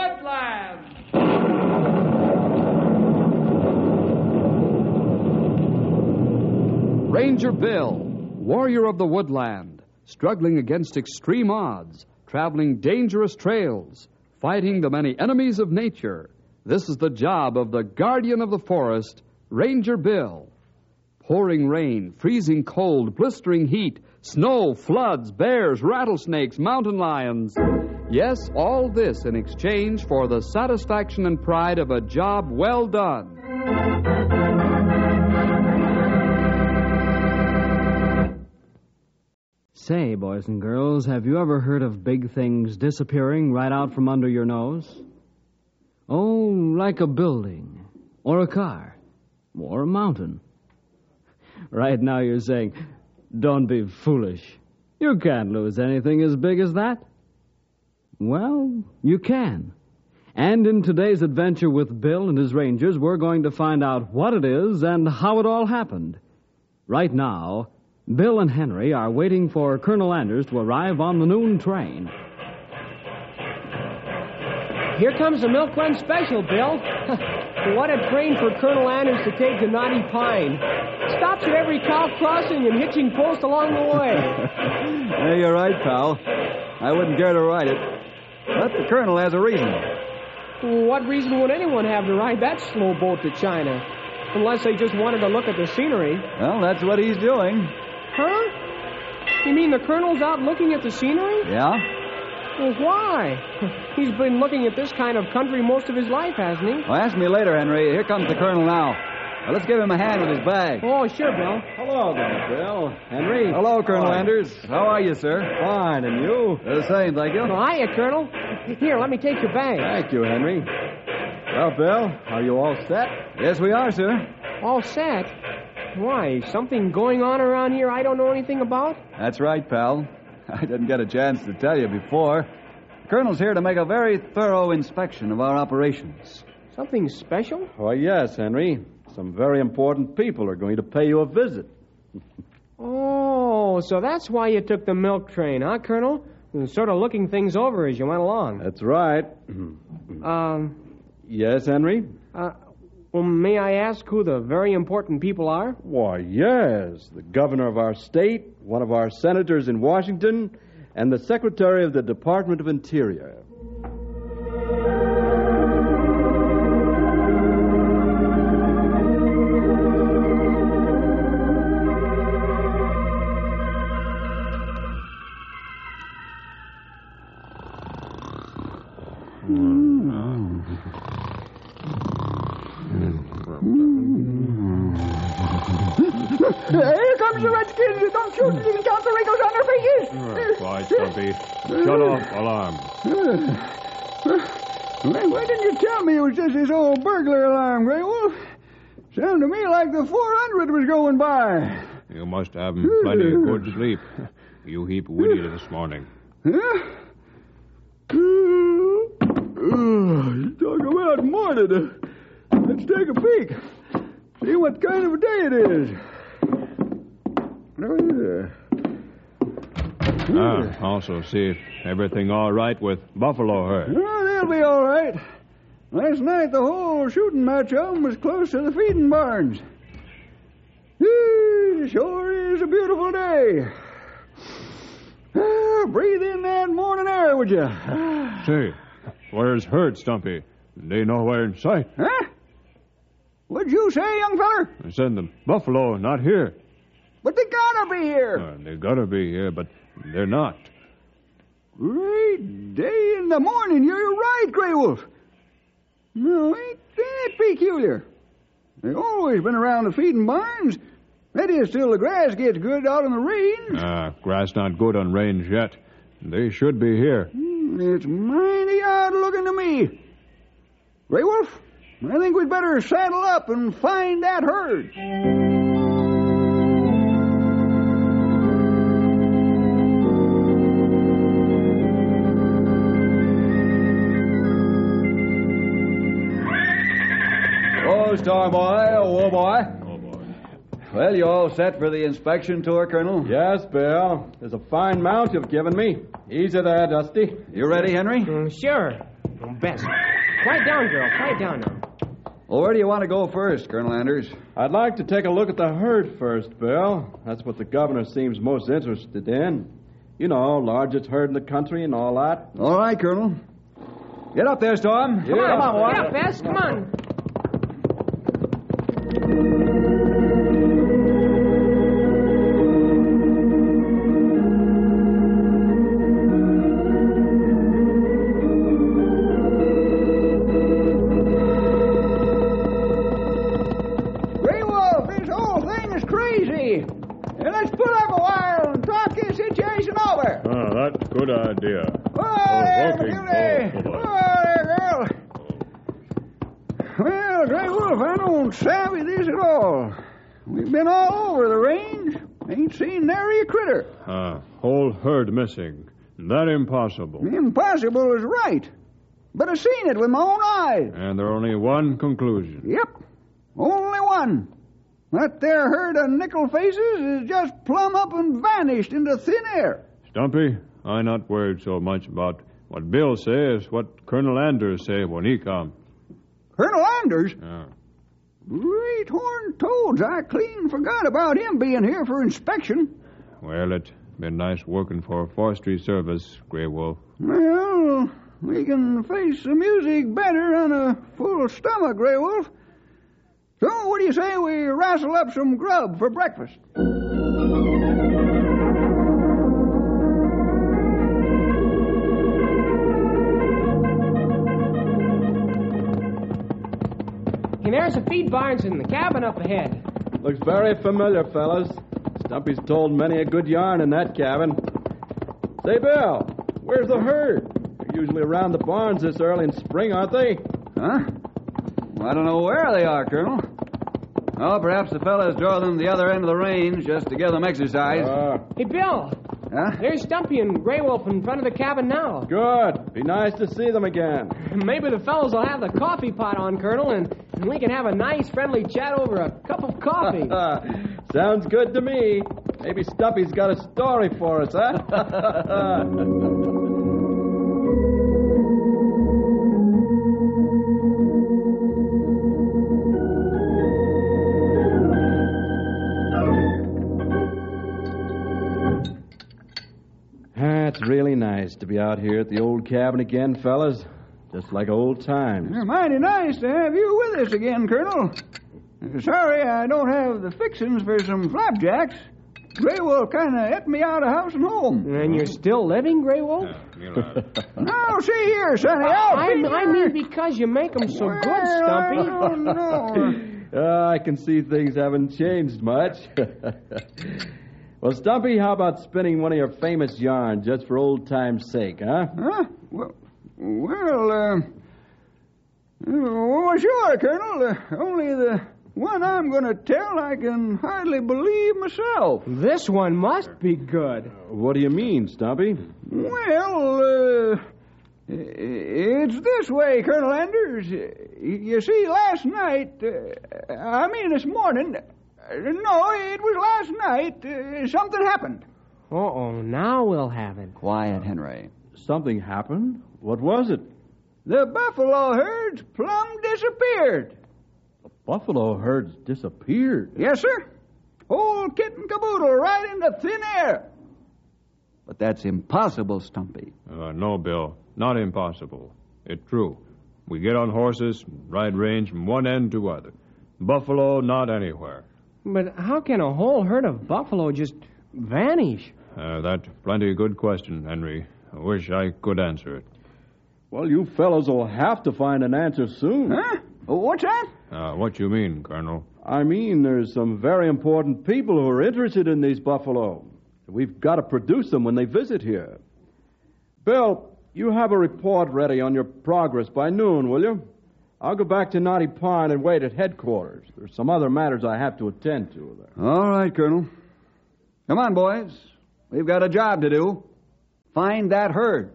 Woodlands. Ranger Bill, warrior of the woodland, struggling against extreme odds, traveling dangerous trails, fighting the many enemies of nature. This is the job of the guardian of the forest, Ranger Bill. Pouring rain, freezing cold, blistering heat, snow, floods, bears, rattlesnakes, mountain lions. Yes, all this in exchange for the satisfaction and pride of a job well done. Say, boys and girls, have you ever heard of big things disappearing right out from under your nose? Oh, like a building, or a car, or a mountain. Right now you're saying, don't be foolish. You can't lose anything as big as that. Well, you can. And in today's adventure with Bill and his Rangers, we're going to find out what it is and how it all happened. Right now, Bill and Henry are waiting for Colonel Anders to arrive on the noon train. Here comes the Milk Run Special, Bill. what a train for Colonel Anders to take to Knotty Pine. Stops at every cow crossing and hitching post along the way. Yeah, you're right, pal. I wouldn't dare to ride it. But the colonel has a reason. what reason would anyone have to ride that slow boat to China? Unless they just wanted to look at the scenery. Well, that's what he's doing. Huh? You mean the colonel's out looking at the scenery? Yeah? Well, why? He's been looking at this kind of country most of his life, hasn't he? Well, ask me later, Henry. Here comes the colonel now. Now, let's give him a hand with his bag. Oh, sure, Bill. Hello there, Bill. Henry. Hello, Colonel Hi. Anders. How are you, sir? Fine, and you? The same, thank you. Well, hiya, Colonel. Here, let me take your bag. Thank you, Henry. Well, Bill, are you all set? Yes, we are, sir. All set? Why, something going on around here I don't know anything about? That's right, pal. I didn't get a chance to tell you before. The colonel's here to make a very thorough inspection of our operations. Something special? Why, yes, Henry. Some very important people are going to pay you a visit. Oh, so that's why you took the milk train, huh, Colonel? Sort of looking things over as you went along. That's right. Um, yes, Henry? uh, well, may I ask who the very important people are? Why, yes. The governor of our state, one of our senators in Washington, and the secretary of the Department of Interior. Must have plenty of good sleep. You heap witty this morning. Huh? Uh, talk about morning. Let's take a peek. See what kind of a day it is. Ah, also see if everything all right with Buffalo herd. Well, they'll be all right. Last night the whole shooting match of 'em was close to the feeding barns. Sure beautiful day. Ah, breathe in that morning air, would you? Say, where's Herd, Stumpy? They nowhere in sight. Huh? What'd you say, young feller? I said the buffalo not here. But they gotta be here. Uh, they gotta be here, but they're not. Great day in the morning. You're right, Grey Wolf. No, ain't that peculiar? They've always been around the feeding barns. That is, till the grass gets good out on the range. Ah, grass not good on range yet. They should be here. Hmm, It's mighty odd looking to me. Grey Wolf, I think we'd better saddle up and find that herd. Well, you all set for the inspection tour, Colonel? Yes, Bill. There's a fine mount you've given me. Easy there, Dusty. You ready, Henry? Mm, sure. Best. Quiet down, girl. Quiet down now. Well, where do you want to go first, Colonel Anders? I'd like to take a look at the herd first, Bill. That's what the governor seems most interested in. You know, largest herd in the country and all that. All right, Colonel. Get up there, Storm. Yeah. Come on, boy. Yeah, Bess, come on. Ah, good idea. Oh, there, walking. Julie. Boy. There. Well, Grey Wolf, I don't savvy this at all. We've been all over the range. Ain't seen nary a critter. Ah, whole herd missing. That impossible. Impossible is right. But I seen it with my own eyes. And there only one conclusion. Yep. Only one. That there herd of nickel faces is just plumb up and vanished into thin air. Stumpy, I not worried so much about what Bill says, what Colonel Anders say when he come. Colonel Anders? Ah. Great horn toads. I clean forgot about him being here for inspection. Well, it's been nice working for a forestry service, Grey Wolf. Well, we can face the music better on a full stomach, Grey Wolf. So, what do you say we wrestle up some grub for breakfast? There's the feed barns in the cabin up ahead. Looks very familiar, fellas. Stumpy's told many a good yarn in that cabin. Say, Bill, where's the herd? They're usually around the barns this early in spring, aren't they? Huh? Well, I don't know where they are, Colonel. Oh, perhaps the fellas draw them to the other end of the range just to give them exercise. Ah, Hey, Bill. huh? There's Stumpy and Grey Wolf in front of the cabin now. good. Be nice to see them again. Maybe the fellows will have the coffee pot on, Colonel, and, and we can have a nice, friendly chat over a cup of coffee. Sounds good to me. Maybe Stumpy's got a story for us, huh? That's really nice to be out here at the old cabin again, fellas. Just like old times. Yeah, mighty nice to have you with us again, Colonel. Sorry I don't have the fixings for some flapjacks. Grey Wolf kind of ate me out of house and home. and you're still living, Grey Wolf? Now, see here, Sonny. I'll I, feed I mean, because you make them so good, Stumpy. I don't know. Uh, I can see things haven't changed much. well, Stumpy, how about spinning one of your famous yarns just for old time's sake, huh? Huh? Well, well, uh, well, sure, Colonel. Uh, only the one I'm going to tell I can hardly believe myself. This one must be good. What do you mean, Stumpy? Well, uh, it's this way, Colonel Anders. You see, last night, uh, I mean this morning, uh, no, it was last night, uh, something happened. Uh-oh, now we'll have it. Quiet, Henry. Something happened? What was it? The buffalo herds plumb disappeared. The buffalo herds disappeared. Yes, sir. Whole kit and caboodle right into thin air. But that's impossible, Stumpy. Uh, no, Bill. Not impossible. It's true. We get on horses, ride range from one end to other. Buffalo, not anywhere. But how can a whole herd of buffalo just vanish? Uh, that's plenty good question, Henry. I wish I could answer it. Well, you fellows will have to find an answer soon. Huh? What's that? Uh, what you mean, Colonel? I mean, there's some very important people who are interested in these buffalo. We've got to produce them when they visit here. Bill, you have a report ready on your progress by noon, will you? I'll go back to Knotty Pine and wait at headquarters. There's some other matters I have to attend to there. All right, Colonel. Come on, boys. We've got a job to do. Find that herd.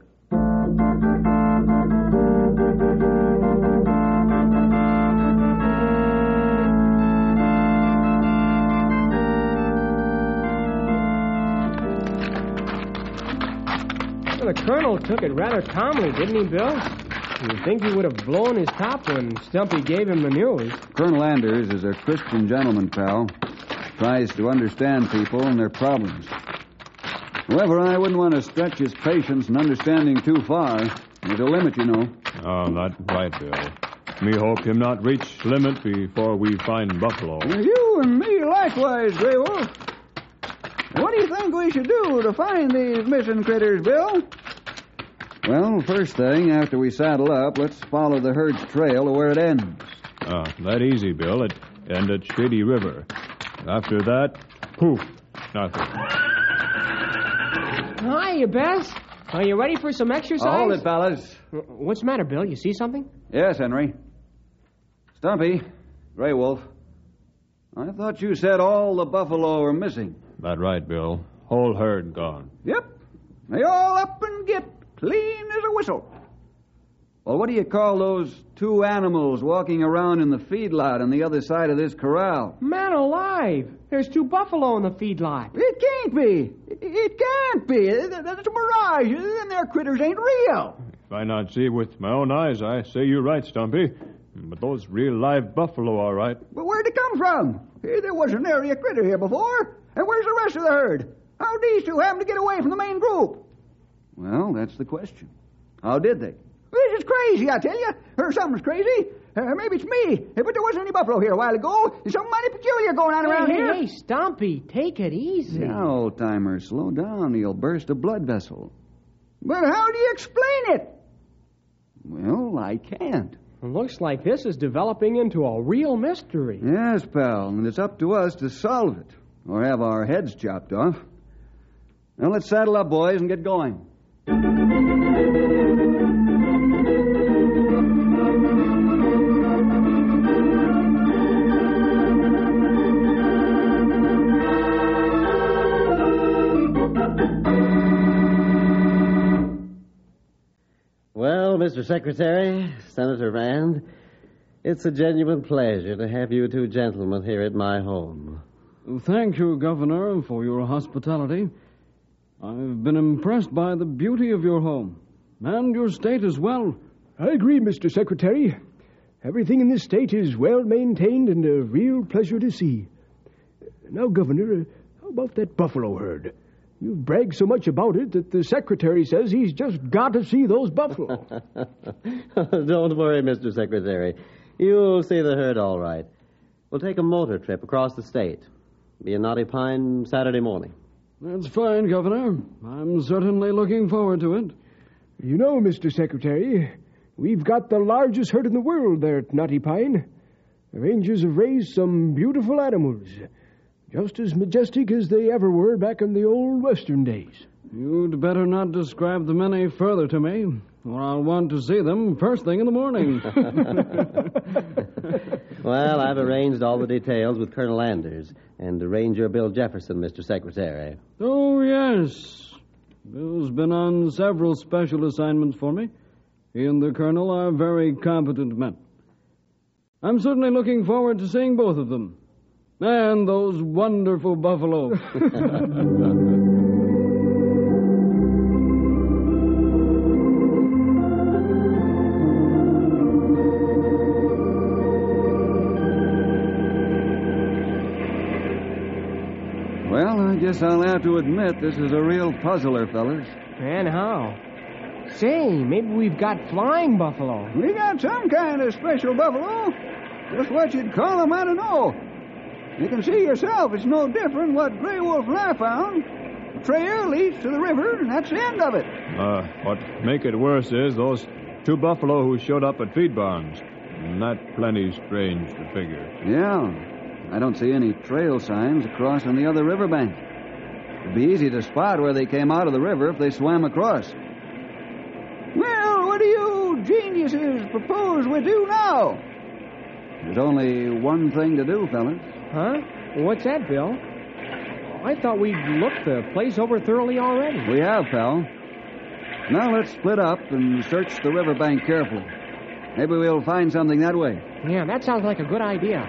Well, the colonel took it rather calmly, didn't he, Bill? You'd think he would have blown his top when Stumpy gave him the news. Colonel Anders is a Christian gentleman, pal. Tries to understand people and their problems. However, I wouldn't want to stretch his patience and understanding too far. There's a limit, you know. Oh, not quite, Bill. Me hope him not reach limit before we find buffalo. You and me likewise, Grey Wolf. What do you think we should do to find these missing critters, Bill? Well, first thing, after we saddle up, let's follow the herd's trail to where it ends. Ah, that easy, Bill. It end at Shady River. After that, poof, nothing. Hiya, Bess. Are you ready for some exercise? Hold it, fellas. What's the matter, Bill? You see something? Yes, Henry. Stumpy, Grey Wolf. I thought you said all the buffalo were missing. That right, Bill. Whole herd gone. Yep. They all up and get clean as a whistle. Well, what do you call those two animals walking around in the feedlot on the other side of this corral? Man alive! There's two buffalo in the feed feedlot. It can't be. It can't be. That's a mirage. Them there critters ain't real. If I not see it with my own eyes, I say you're right, Stumpy. But those real live buffalo, all right. But where'd they come from? There wasn't nary a critter here before. And where's the rest of the herd? How'd these two happen to get away from the main group? Well, that's the question. How did they? This is crazy, I tell you. Or something's crazy. Uh, maybe it's me. But there wasn't any buffalo here a while ago. There's something mighty peculiar going on around hey, here. Hey, Stumpy, take it easy. Now, old timer, slow down. You'll burst a blood vessel. But how do you explain it? Well, I can't. Looks like this is developing into a real mystery. Yes, pal, and it's up to us to solve it, or have our heads chopped off. Now let's saddle up, boys, and get going. Mr. Secretary, Senator Rand, it's a genuine pleasure to have you two gentlemen here at my home. Thank you, Governor, for your hospitality. I've been impressed by the beauty of your home and your state as well. I agree, Mr. Secretary. Everything in this state is well maintained and a real pleasure to see. Now, Governor, uh, how about that buffalo herd? You've bragged so much about it that the Secretary says he's just got to see those buffalo. Don't worry, Mr. Secretary. You'll see the herd all right. We'll take a motor trip across the state. Be in Knotty Pine Saturday morning. That's fine, Governor. I'm certainly looking forward to it. You know, Mr. Secretary, we've got the largest herd in the world there at Knotty Pine. The Rangers have raised some beautiful animals, just as majestic as they ever were back in the old Western days. You'd better not describe them any further to me, or I'll want to see them first thing in the morning. Well, I've arranged all the details with Colonel Anders and Ranger Bill Jefferson, Mr. Secretary. oh, yes. Bill's been on several special assignments for me. He and the Colonel are very competent men. I'm certainly looking forward to seeing both of them. And those wonderful buffalo. well, I guess I'll have to admit this is a real puzzler, fellas. And how? Say, maybe we've got flying buffalo. We got some kind of special buffalo. Just what you'd call them, I don't know. You can see yourself it's no different what Grey Wolf and I found. The trail leads to the river, and that's the end of it. Uh, what make it worse is those two buffalo who showed up at feed barns. And that plenty strange to figure. Yeah. I don't see any trail signs across on the other riverbank. It'd be easy to spot where they came out of the river if they swam across. Well, what do you geniuses propose we do now? There's only one thing to do, fellas. Huh? What's that, Bill? I thought we'd looked the place over thoroughly already. We have, pal. Now let's split up and search the riverbank carefully. Maybe we'll find something that way. Yeah, that sounds like a good idea.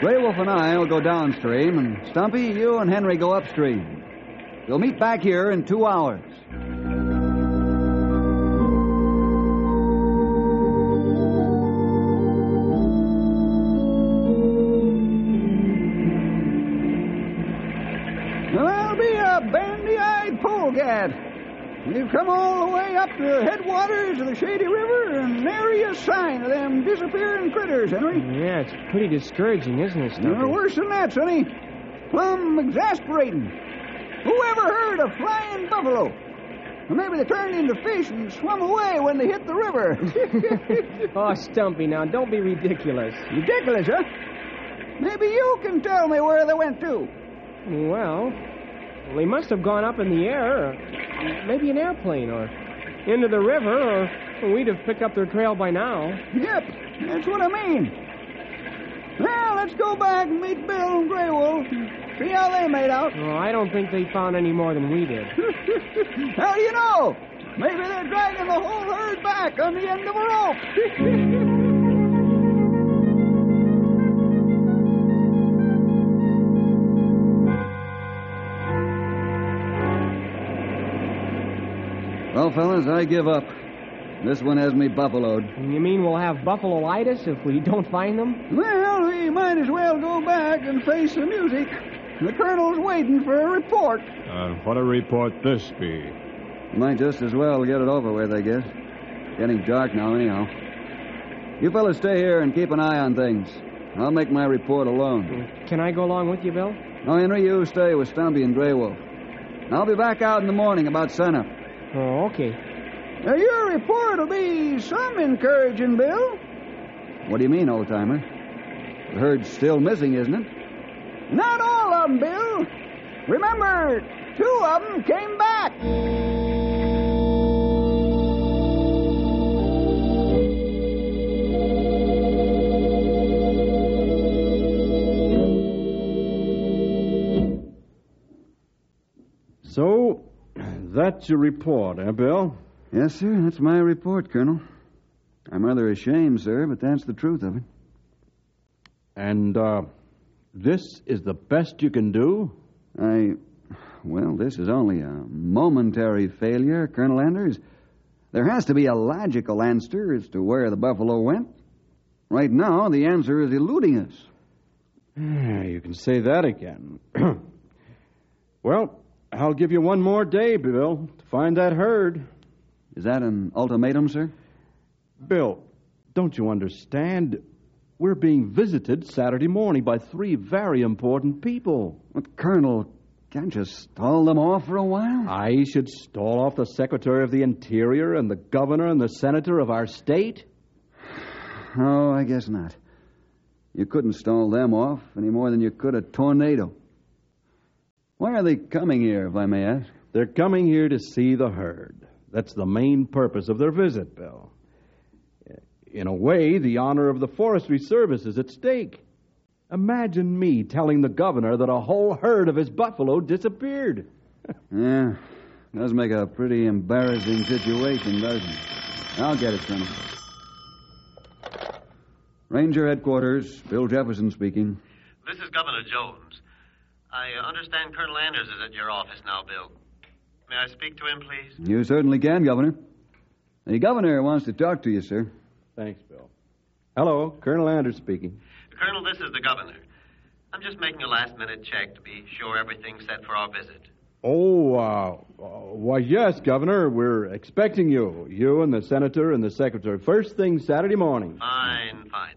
Grey Wolf and I will go downstream, and Stumpy, you and Henry go upstream. We'll meet back here in two hours. Come all the way up to the headwaters of the Shady River, and nary a sign of them disappearing critters, Henry. Yeah, it's pretty discouraging, isn't it, Stumpy? You're worse than that, Sonny. Plumb exasperating. Who ever heard of flying buffalo? Or maybe they turned into fish and swum away when they hit the river. oh, Stumpy, now don't be ridiculous. Ridiculous, huh? Maybe you can tell me where they went to. Well, they must have gone up in the air, or maybe an airplane, or into the river, or we'd have picked up their trail by now. Yep, that's what I mean. Well, let's go back and meet Bill and Grey Wolf and see how they made out. Oh, I don't think they found any more than we did. how do you know? Maybe they're dragging the whole herd back on the end of a rope. fellas, I give up. This one has me buffaloed. You mean we'll have buffalo-itis if we don't find them? Well, we might as well go back and face the music. The colonel's waiting for a report. Uh, what a report this be. Might just as well get it over with, I guess. Getting dark now, anyhow. You fellas stay here and keep an eye on things. I'll make my report alone. Can I go along with you, Bill? No, Henry, you stay with Stumpy and Grey Wolf. I'll be back out in the morning about sunup. Oh, okay. Now, your report will be some encouraging, Bill. What do you mean, old timer? The herd's still missing, isn't it? Not all of them, Bill. Remember, two of them came back. That's your report, eh, Bill? Yes, sir. That's my report, Colonel. I'm rather ashamed, sir, but that's the truth of it. And, uh, this is the best you can do? I. Well, this is only a momentary failure, Colonel Anders. There has to be a logical answer as to where the buffalo went. Right now, the answer is eluding us. You can say that again. well, I'll give you one more day, Bill, to find that herd. Is that an ultimatum, sir? Bill, don't you understand? We're being visited Saturday morning by three very important people. But, Colonel, can't you stall them off for a while? I should stall off the Secretary of the Interior and the Governor and the Senator of our state? Oh, I guess not. You couldn't stall them off any more than you could a tornado. Why are they coming here, if I may ask? They're coming here to see the herd. That's the main purpose of their visit, Bill. In a way, the honor of the Forestry Service is at stake. Imagine me telling the governor that a whole herd of his buffalo disappeared. yeah, does make a pretty embarrassing situation, doesn't it? I'll get it, Colonel. Ranger headquarters, Bill Jefferson speaking. This is Governor Jones. I understand Colonel Anders is at your office now, Bill. May I speak to him, please? You certainly can, Governor. The governor wants to talk to you, sir. Thanks, Bill. Hello, Colonel Anders speaking. Colonel, this is the governor. I'm just making a last minute check to be sure everything's set for our visit. Oh, uh, uh, why, yes, Governor. We're expecting you. You and the Senator and the Secretary. First thing Saturday morning. Fine, fine.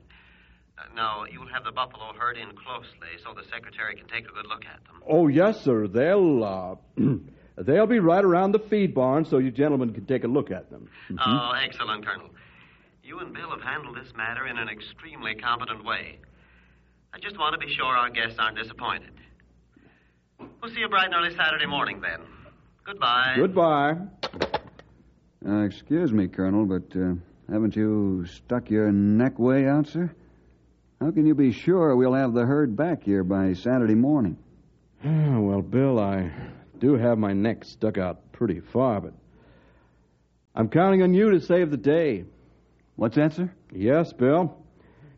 Now, you'll have the buffalo herd in closely so the Secretary can take a good look at them. Oh, yes, sir. They'll, uh, they'll be right around the feed barn so you gentlemen can take a look at them. Oh, excellent, Colonel. You and Bill have handled this matter in an extremely competent way. I just want to be sure our guests aren't disappointed. We'll see you bright and early Saturday morning, then. Goodbye. Goodbye. Uh, excuse me, Colonel, but uh, haven't you stuck your neck way out, sir? How can you be sure we'll have the herd back here by Saturday morning? Ah, well, Bill, I do have my neck stuck out pretty far, but I'm counting on you to save the day. What's that, sir? Yes, Bill.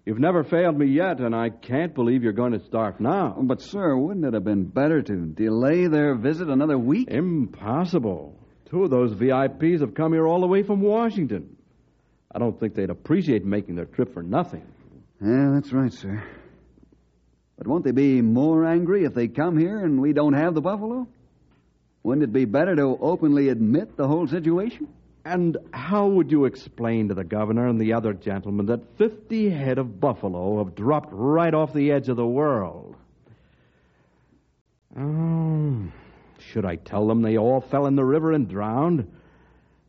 You've never failed me yet, and I can't believe you're going to start now. Oh, But, sir, wouldn't it have been better to delay their visit another week? Impossible. Two of those VIPs have come here all the way from Washington. I don't think they'd appreciate making their trip for nothing. Yeah, that's right, sir. But won't they be more angry if they come here and we don't have the buffalo? Wouldn't it be better to openly admit the whole situation? And how would you explain to the governor and the other gentlemen that 50 head of buffalo have dropped right off the edge of the world? Oh, should I tell them they all fell in the river and drowned?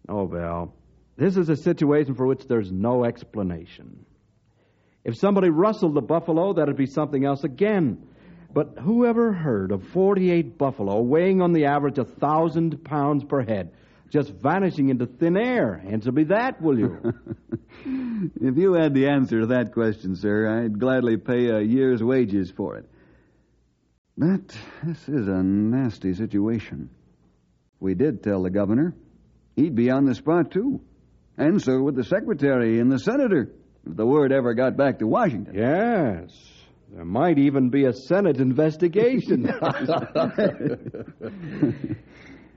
Oh, no, Bill. This is a situation for which there's no explanation. If somebody rustled the buffalo, that'd be something else again. But who ever heard of 48 buffalo weighing on the average a thousand pounds per head, just vanishing into thin air? Answer me that, will you? If you had the answer to that question, sir, I'd gladly pay a year's wages for it. But this is a nasty situation. We did tell the governor. He'd be on the spot, too. And so would the secretary and the senator, if the word ever got back to Washington. yes. There might even be a Senate investigation.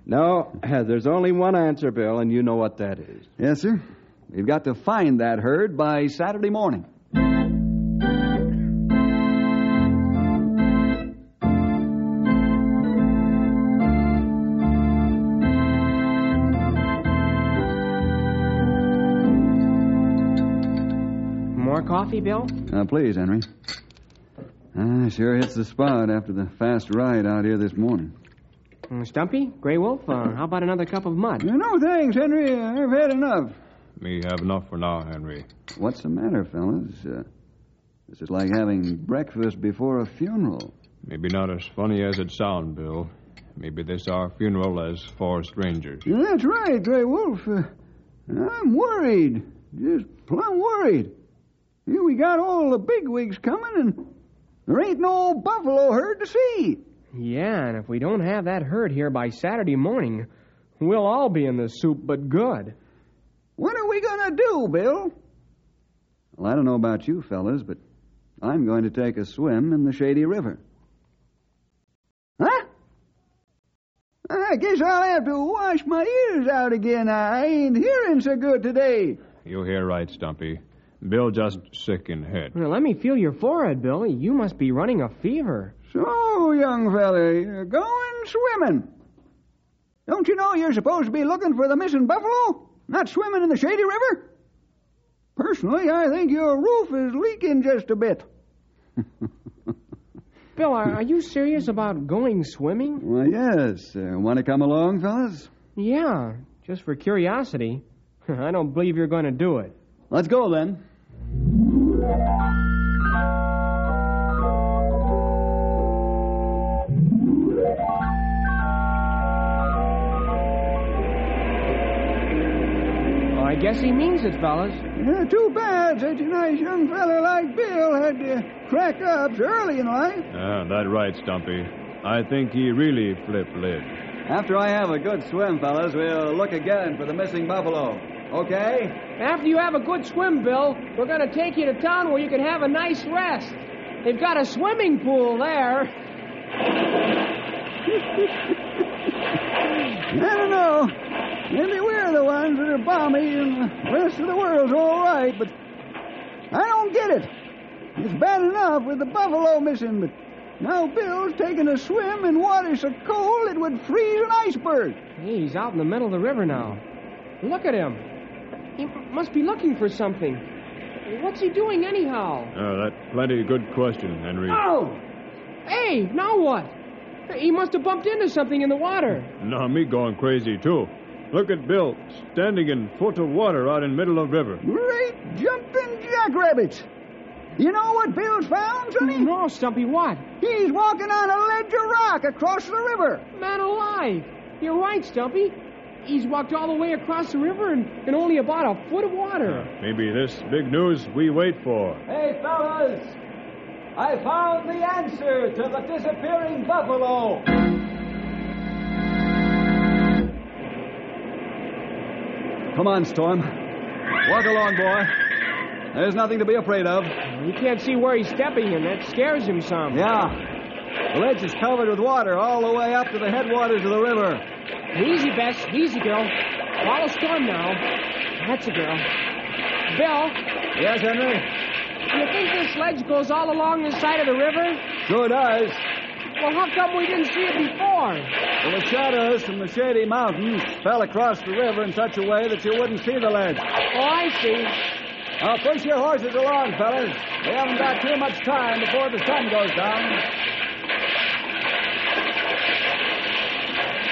no, there's only one answer, Bill, and you know what that is. Yes, sir. We've got to find that herd by Saturday morning. Coffee, Bill? Uh, please, Henry. Ah, sure hits the spot after the fast ride out here this morning. Mm, Stumpy? Grey Wolf? Uh, how about another cup of mud? No, thanks, Henry. I've had enough. Me have enough for now, Henry. What's the matter, fellas? Uh, this is like having breakfast before a funeral. Maybe not as funny as it sound, Bill. Maybe this our funeral as for strangers. Yeah, That's right, Grey Wolf. Uh, I'm worried. Just plumb worried. Here we got all the bigwigs coming, and there ain't no buffalo herd to see. Yeah, and if we don't have that herd here by Saturday morning, we'll all be in the soup but good. What are we going to do, Bill? Well, I don't know about you fellas, but I'm going to take a swim in the Shady River. Huh? I guess I'll have to wash my ears out again. I ain't hearing so good today. You hear right, Stumpy. Bill just sick in head. Well, let me feel your forehead, Bill. You must be running a fever. So, young fella, you're going swimming. Don't you know you're supposed to be looking for the missing buffalo, not swimming in the Shady River? Personally, I think your roof is leaking just a bit. Bill, are, are you serious about going swimming? Well, yes. Uh, Want to come along, fellas? Yeah, just for curiosity. I don't believe you're going to do it. Let's go then. Oh, I guess he means it, fellas. Yeah, too bad such a nice young fella like Bill had to crack up early in life. Ah, that right, Stumpy. I think he really flipped lid. After I have a good swim, fellas, we'll look again for the missing buffalo. Okay? After you have a good swim, Bill, we're going to take you to town where you can have a nice rest. They've got a swimming pool there. I don't know. Maybe we're the ones that are balmy and the rest of the world's all right, but I don't get it. It's bad enough with the buffalo missing, but Now Bill's taking a swim in water so cold it would freeze an iceberg. Hey, he's out in the middle of the river now. Look at him. He must be looking for something. What's he doing anyhow? Uh, that's plenty good question, Henry. Oh! Hey, now what? He must have bumped into something in the water. Now me going crazy, too. Look at Bill, standing in foot of water out in middle of river. Great jumping jackrabbits. You know what Bill's found, Sonny? No, Stumpy, what? He's walking on a ledge of rock across the river. Man alive! You're right, Stumpy. He's walked all the way across the river in, in only about a foot of water. Maybe this big news we wait for. Hey, fellas! I found the answer to the disappearing buffalo. Come on, Storm. Walk along, boy. There's nothing to be afraid of. You can't see where he's stepping, and that scares him some. Yeah. The ledge is covered with water all the way up to the headwaters of the river. Easy, Bess. Easy, girl. Follow Storm now. That's a girl. Bill, Yes, Henry? you think this ledge goes all along the side of the river? Sure does. Well, how come we didn't see it before? Well, the shadows from the shady mountains fell across the river in such a way that you wouldn't see the ledge. Oh, I see. Now, push your horses along, fellas. We haven't got too much time before the sun goes down.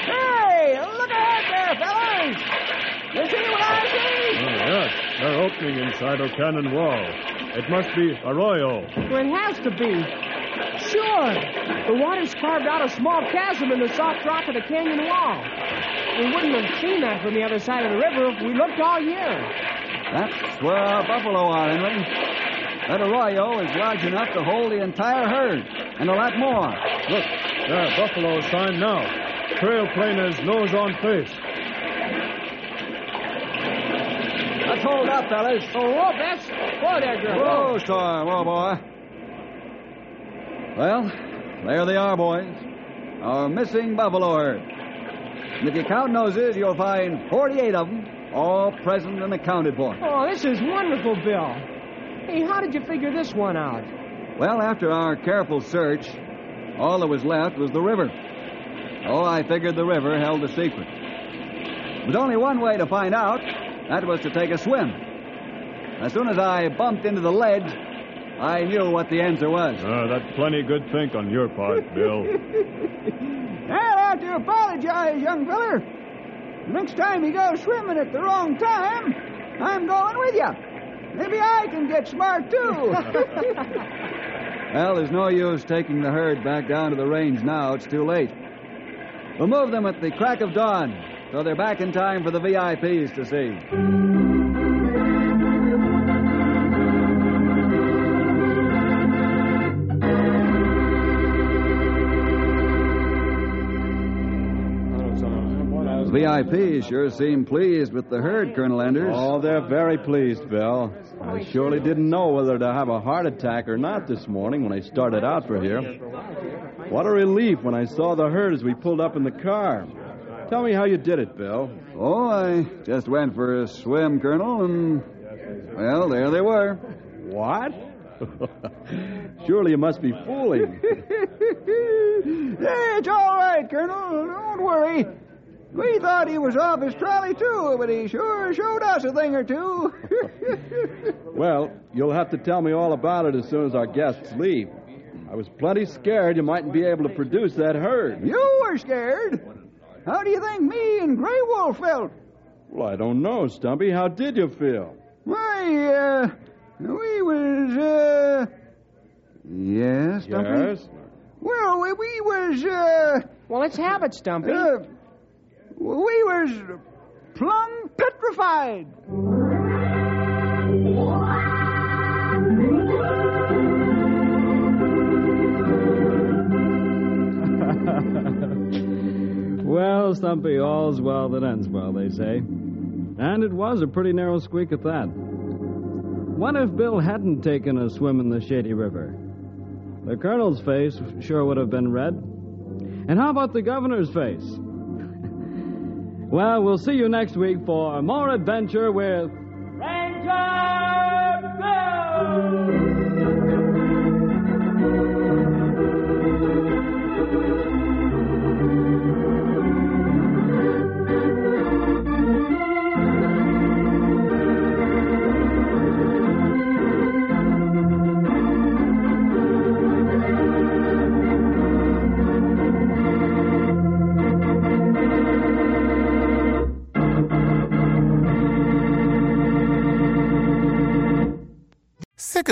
Hey, look ahead there, fellas. You see what I see? They're opening inside a cannon wall. It must be arroyo. Well, it has to be. Sure. The water's carved out a small chasm in the soft rock of the canyon wall. We wouldn't have seen that from the other side of the river if we looked all year. That's where our buffalo are, Henry. That arroyo is large enough to hold the entire herd, and a lot more. Look, there, are buffalo sign now. Trail planer's nose on face. Let's hold up, fellas. Oh, whoa, Bess. Whoa there, girl. Whoa. Whoa, boy. Well, there they are, boys. Our missing buffalo herd. And if you count noses, you'll find 48 of them, all present and accounted for. Oh, this is wonderful, Bill. Hey, how did you figure this one out? Well, after our careful search, all that was left was the river. Oh, I figured the river held the secret. There's only one way to find out. That was to take a swim. As soon as I bumped into the ledge, I knew what the answer was. Uh, that's plenty good think on your part, Bill. I'll have to apologize, young feller. Next time you go swimming at the wrong time, I'm going with you. Maybe I can get smart, too. Well, there's no use taking the herd back down to the range now. It's too late. We'll move them at the crack of dawn, so they're back in time for the VIPs to see. VIPs sure seem pleased with the herd, Colonel Anders. Oh, they're very pleased, Bill. I surely didn't know whether to have a heart attack or not this morning when I started out for here. What a relief when I saw the herd as we pulled up in the car. Tell me how you did it, Bill. Oh, I just went for a swim, Colonel, and, well, there they were. What? surely you must be fooling. Hey, it's all right, Colonel. Don't worry. We thought he was off his trolley, too, but he sure showed us a thing or two. Well, you'll have to tell me all about it as soon as our guests leave. I was plenty scared you mightn't be able to produce that herd. you were scared. How do you think me and Grey Wolf felt? Well, I don't know, Stumpy. How did you feel? Why, uh, we was, uh... Yes, Stumpy? Yes? Well, we, we was, uh... Well, let's have it, Stumpy. Uh, we was plumb petrified. Well, Stumpy, all's well that ends well, they say. And it was a pretty narrow squeak at that. What if Bill hadn't taken a swim in the Shady River? The Colonel's face sure would have been red. And how about the Governor's face? well, we'll see you next week for more adventure with. Ranger Bill!